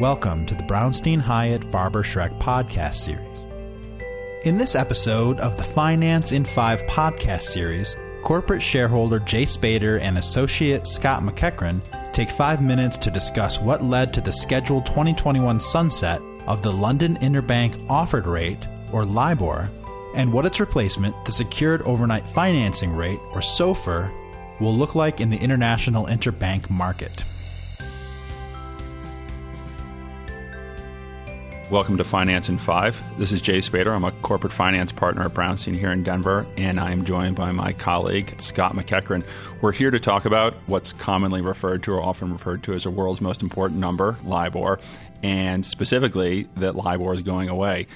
Welcome to the Brownstein Hyatt Farber Schreck podcast series. In this episode of the Finance in 5 podcast series, corporate shareholder Jay Spader and associate Scott McEachron take five minutes to discuss what led to the scheduled 2021 sunset of the London Interbank Offered Rate, or LIBOR, and what its replacement, the Secured Overnight Financing Rate, or SOFR, will look like in the international interbank market. Welcome to Finance in Five. This is Jay Spader. I'm a corporate finance partner at Brownstein here in Denver, and I'm joined by my colleague, Scott McEachron. We're here to talk about what's commonly referred to or often referred to as the world's most important number, LIBOR, and specifically that LIBOR is going away.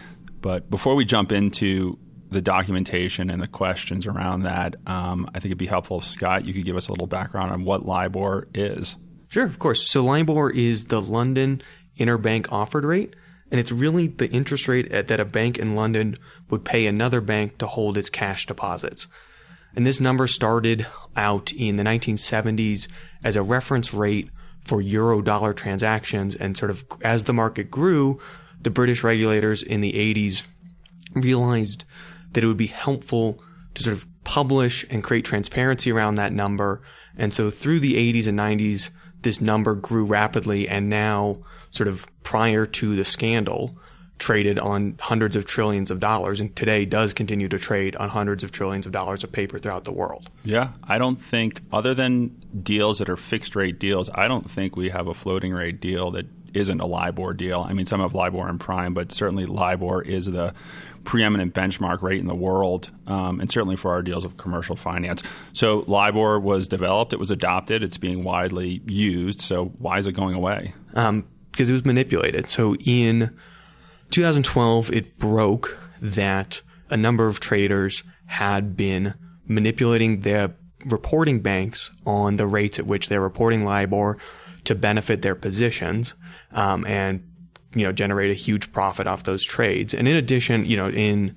But before we jump into the documentation and the questions around that, um, I think it'd be helpful if Scott, you could give us a little background on what LIBOR is. Sure, of course. So LIBOR is the London Interbank Offered Rate and it's really the interest rate that a bank in London would pay another bank to hold its cash deposits. And this number started out in the 1970s as a reference rate for euro dollar transactions. And sort of as the market grew, the British regulators in the 80s realized that it would be helpful to sort of publish and create transparency around that number. And so through the 80s and 90s, this number grew rapidly and now sort of prior to the scandal traded on hundreds of trillions of dollars and today does continue to trade on hundreds of trillions of dollars of paper throughout the world. Yeah, I don't think other than deals that are fixed rate deals, I don't think we have a floating rate deal that isn't a LIBOR deal. I mean, some have LIBOR and prime, but certainly LIBOR is the preeminent benchmark rate in the world, um, and certainly for our deals of commercial finance. So LIBOR was developed, it was adopted, it's being widely used. So why is it going away? Um, because it was manipulated. So in 2012, it broke that a number of traders had been manipulating their reporting banks on the rates at which they're reporting LIBOR to benefit their positions, um, and you know generate a huge profit off those trades. And in addition, you know, in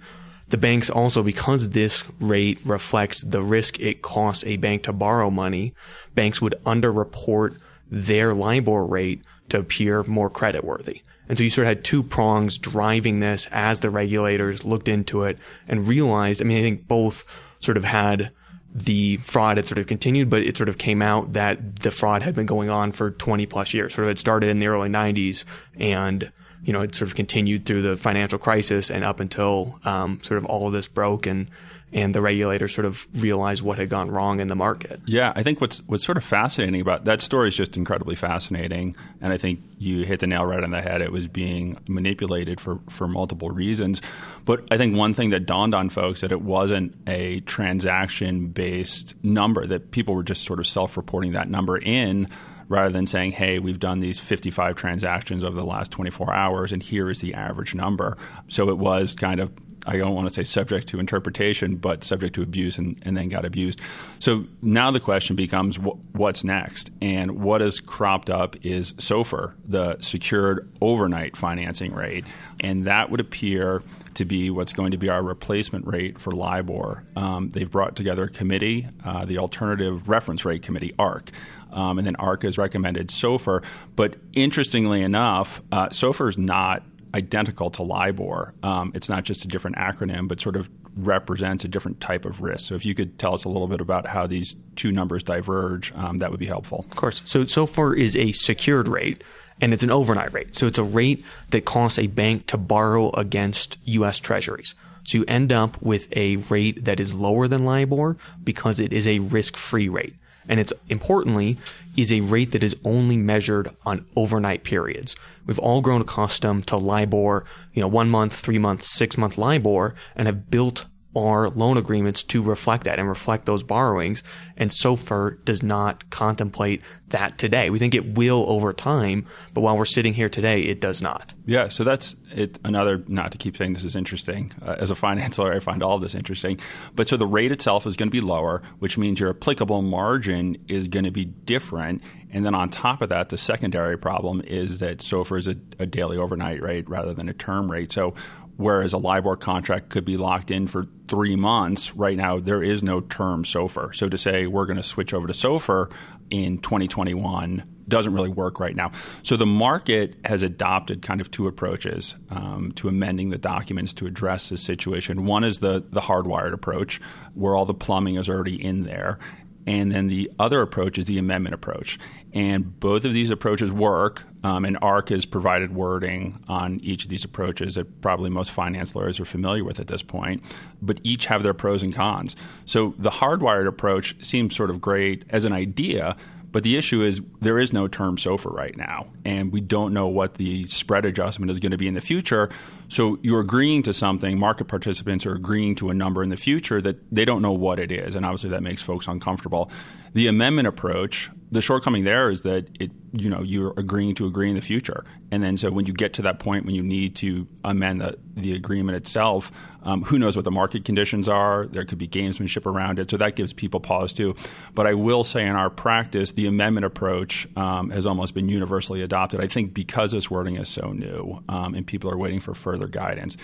the banks also because this rate reflects the risk it costs a bank to borrow money, banks would underreport their LIBOR rate to appear more creditworthy. And so you sort of had two prongs driving this as the regulators looked into it and realized, I mean, I think both sort of had the fraud had sort of continued, but it sort of came out that the fraud had been going on for 20 plus years. Sort of it started in the early 90s and, you know, it sort of continued through the financial crisis and up until um, sort of all of this broke and and the regulators sort of realized what had gone wrong in the market. Yeah, I think what's what's sort of fascinating about that story is just incredibly fascinating, and I think you hit the nail right on the head. It was being manipulated for for multiple reasons, but I think one thing that dawned on folks that it wasn't a transaction based number that people were just sort of self reporting that number in rather than saying, hey, we've done these 55 transactions over the last 24 hours and here is the average number. So it was kind of I don't want to say subject to interpretation, but subject to abuse and, and then got abused. So now the question becomes wh- what's next? And what has cropped up is SOFR, the secured overnight financing rate. And that would appear to be what's going to be our replacement rate for LIBOR. Um, they've brought together a committee, uh, the Alternative Reference Rate Committee, ARRC. Um, and then ARRC has recommended SOFR. But interestingly enough, uh, SOFR is not identical to LIBOR. Um, it's not just a different acronym, but sort of represents a different type of risk. So if you could tell us a little bit about how these two numbers diverge, um, that would be helpful. Of course. So SOFR is a secured rate. And it's an overnight rate. So it's a rate that costs a bank to borrow against U.S. treasuries. So you end up with a rate that is lower than LIBOR because it is a risk-free rate. And it's importantly is a rate that is only measured on overnight periods. We've all grown accustomed to LIBOR, you know, one month, three month, six month LIBOR and have built our loan agreements to reflect that and reflect those borrowings. And SOFR does not contemplate that today. We think it will over time, but while we're sitting here today, it does not. Yeah, so that's it. Another, not to keep saying this is interesting. Uh, as a finance lawyer, I find all of this interesting. But so the rate itself is going to be lower, which means your applicable margin is going to be different. And then on top of that, the secondary problem is that SOFR is a, a daily overnight rate rather than a term rate. So whereas a LIBOR contract could be locked in for three months. Right now, there is no term SOFR. So to say we're going to switch over to SOFR in 2021 doesn't really work right now. So the market has adopted kind of two approaches um, to amending the documents to address this situation. One is the the hardwired approach, where all the plumbing is already in there, and then the other approach is the amendment approach. And both of these approaches work. Um, and ARRC has provided wording on each of these approaches that probably most finance lawyers are familiar with at this point. But each have their pros and cons. So the hardwired approach seems sort of great as an idea, but the issue is there is no term SOFR right now, and we don't know what the spread adjustment is going to be in the future. So you're agreeing to something, market participants are agreeing to a number in the future that they don't know what it is, and obviously that makes folks uncomfortable. The amendment approach, the shortcoming there is that it, you know, you're agreeing to agree in the future, and then so when you get to that point when you need to amend the, the agreement itself, um, who knows what the market conditions are? There could be gamesmanship around it, so that gives people pause too. But I will say, in our practice, the amendment approach um, has almost been universally adopted. I think because this wording is so new, um, and people are waiting for further guidance,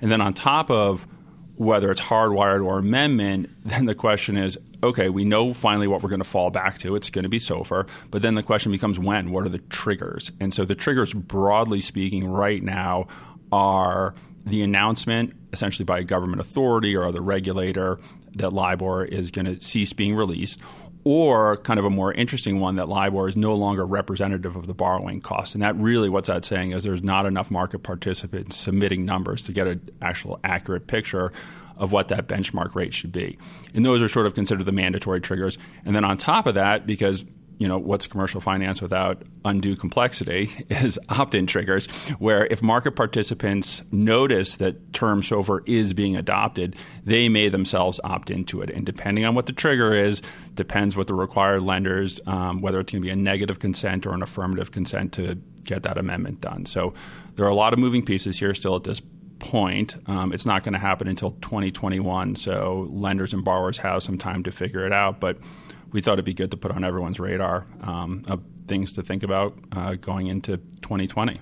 and then on top of whether it's hardwired or amendment, then the question is okay, we know finally what we're going to fall back to. It's going to be SOFR. But then the question becomes when? What are the triggers? And so the triggers, broadly speaking, right now are the announcement, essentially by a government authority or other regulator, that LIBOR is going to cease being released, or kind of a more interesting one that LIBOR is no longer representative of the borrowing cost. And that really, what's that saying is there's not enough market participants submitting numbers to get an actual accurate picture of what that benchmark rate should be. And those are sort of considered the mandatory triggers. And then on top of that, because you know what's commercial finance without undue complexity is opt-in triggers where if market participants notice that term SOFR is being adopted they may themselves opt into it and depending on what the trigger is depends what the required lenders um, whether it's going to be a negative consent or an affirmative consent to get that amendment done so there are a lot of moving pieces here still at this point. Um, it's not going to happen until 2021, so lenders and borrowers have some time to figure it out. But we thought it'd be good to put on everyone's radar um, of things to think about uh, going into 2020.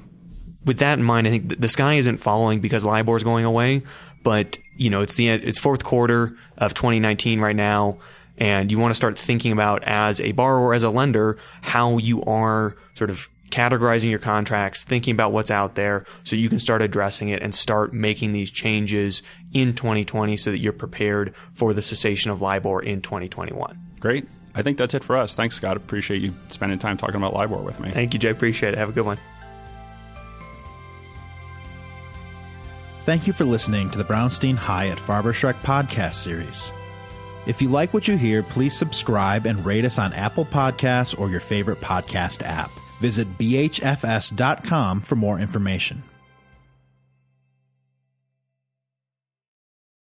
With that in mind, I think the sky isn't falling because LIBOR is going away, but you know it's the it's fourth quarter of 2019 right now, and you want to start thinking about as a borrower, as a lender, how you are sort of categorizing your contracts, thinking about what's out there so you can start addressing it and start making these changes in 2020 so that you're prepared for the cessation of LIBOR in 2021. Great. I think that's it for us. Thanks, Scott. Appreciate you spending time talking about LIBOR with me. Thank you, Jay. Appreciate it. Have a good one. Thank you for listening to the Brownstein Hyatt Farber Schreck podcast series. If you like what you hear, please subscribe and rate us on Apple Podcasts or your favorite podcast app. Visit bhfs.com for more information.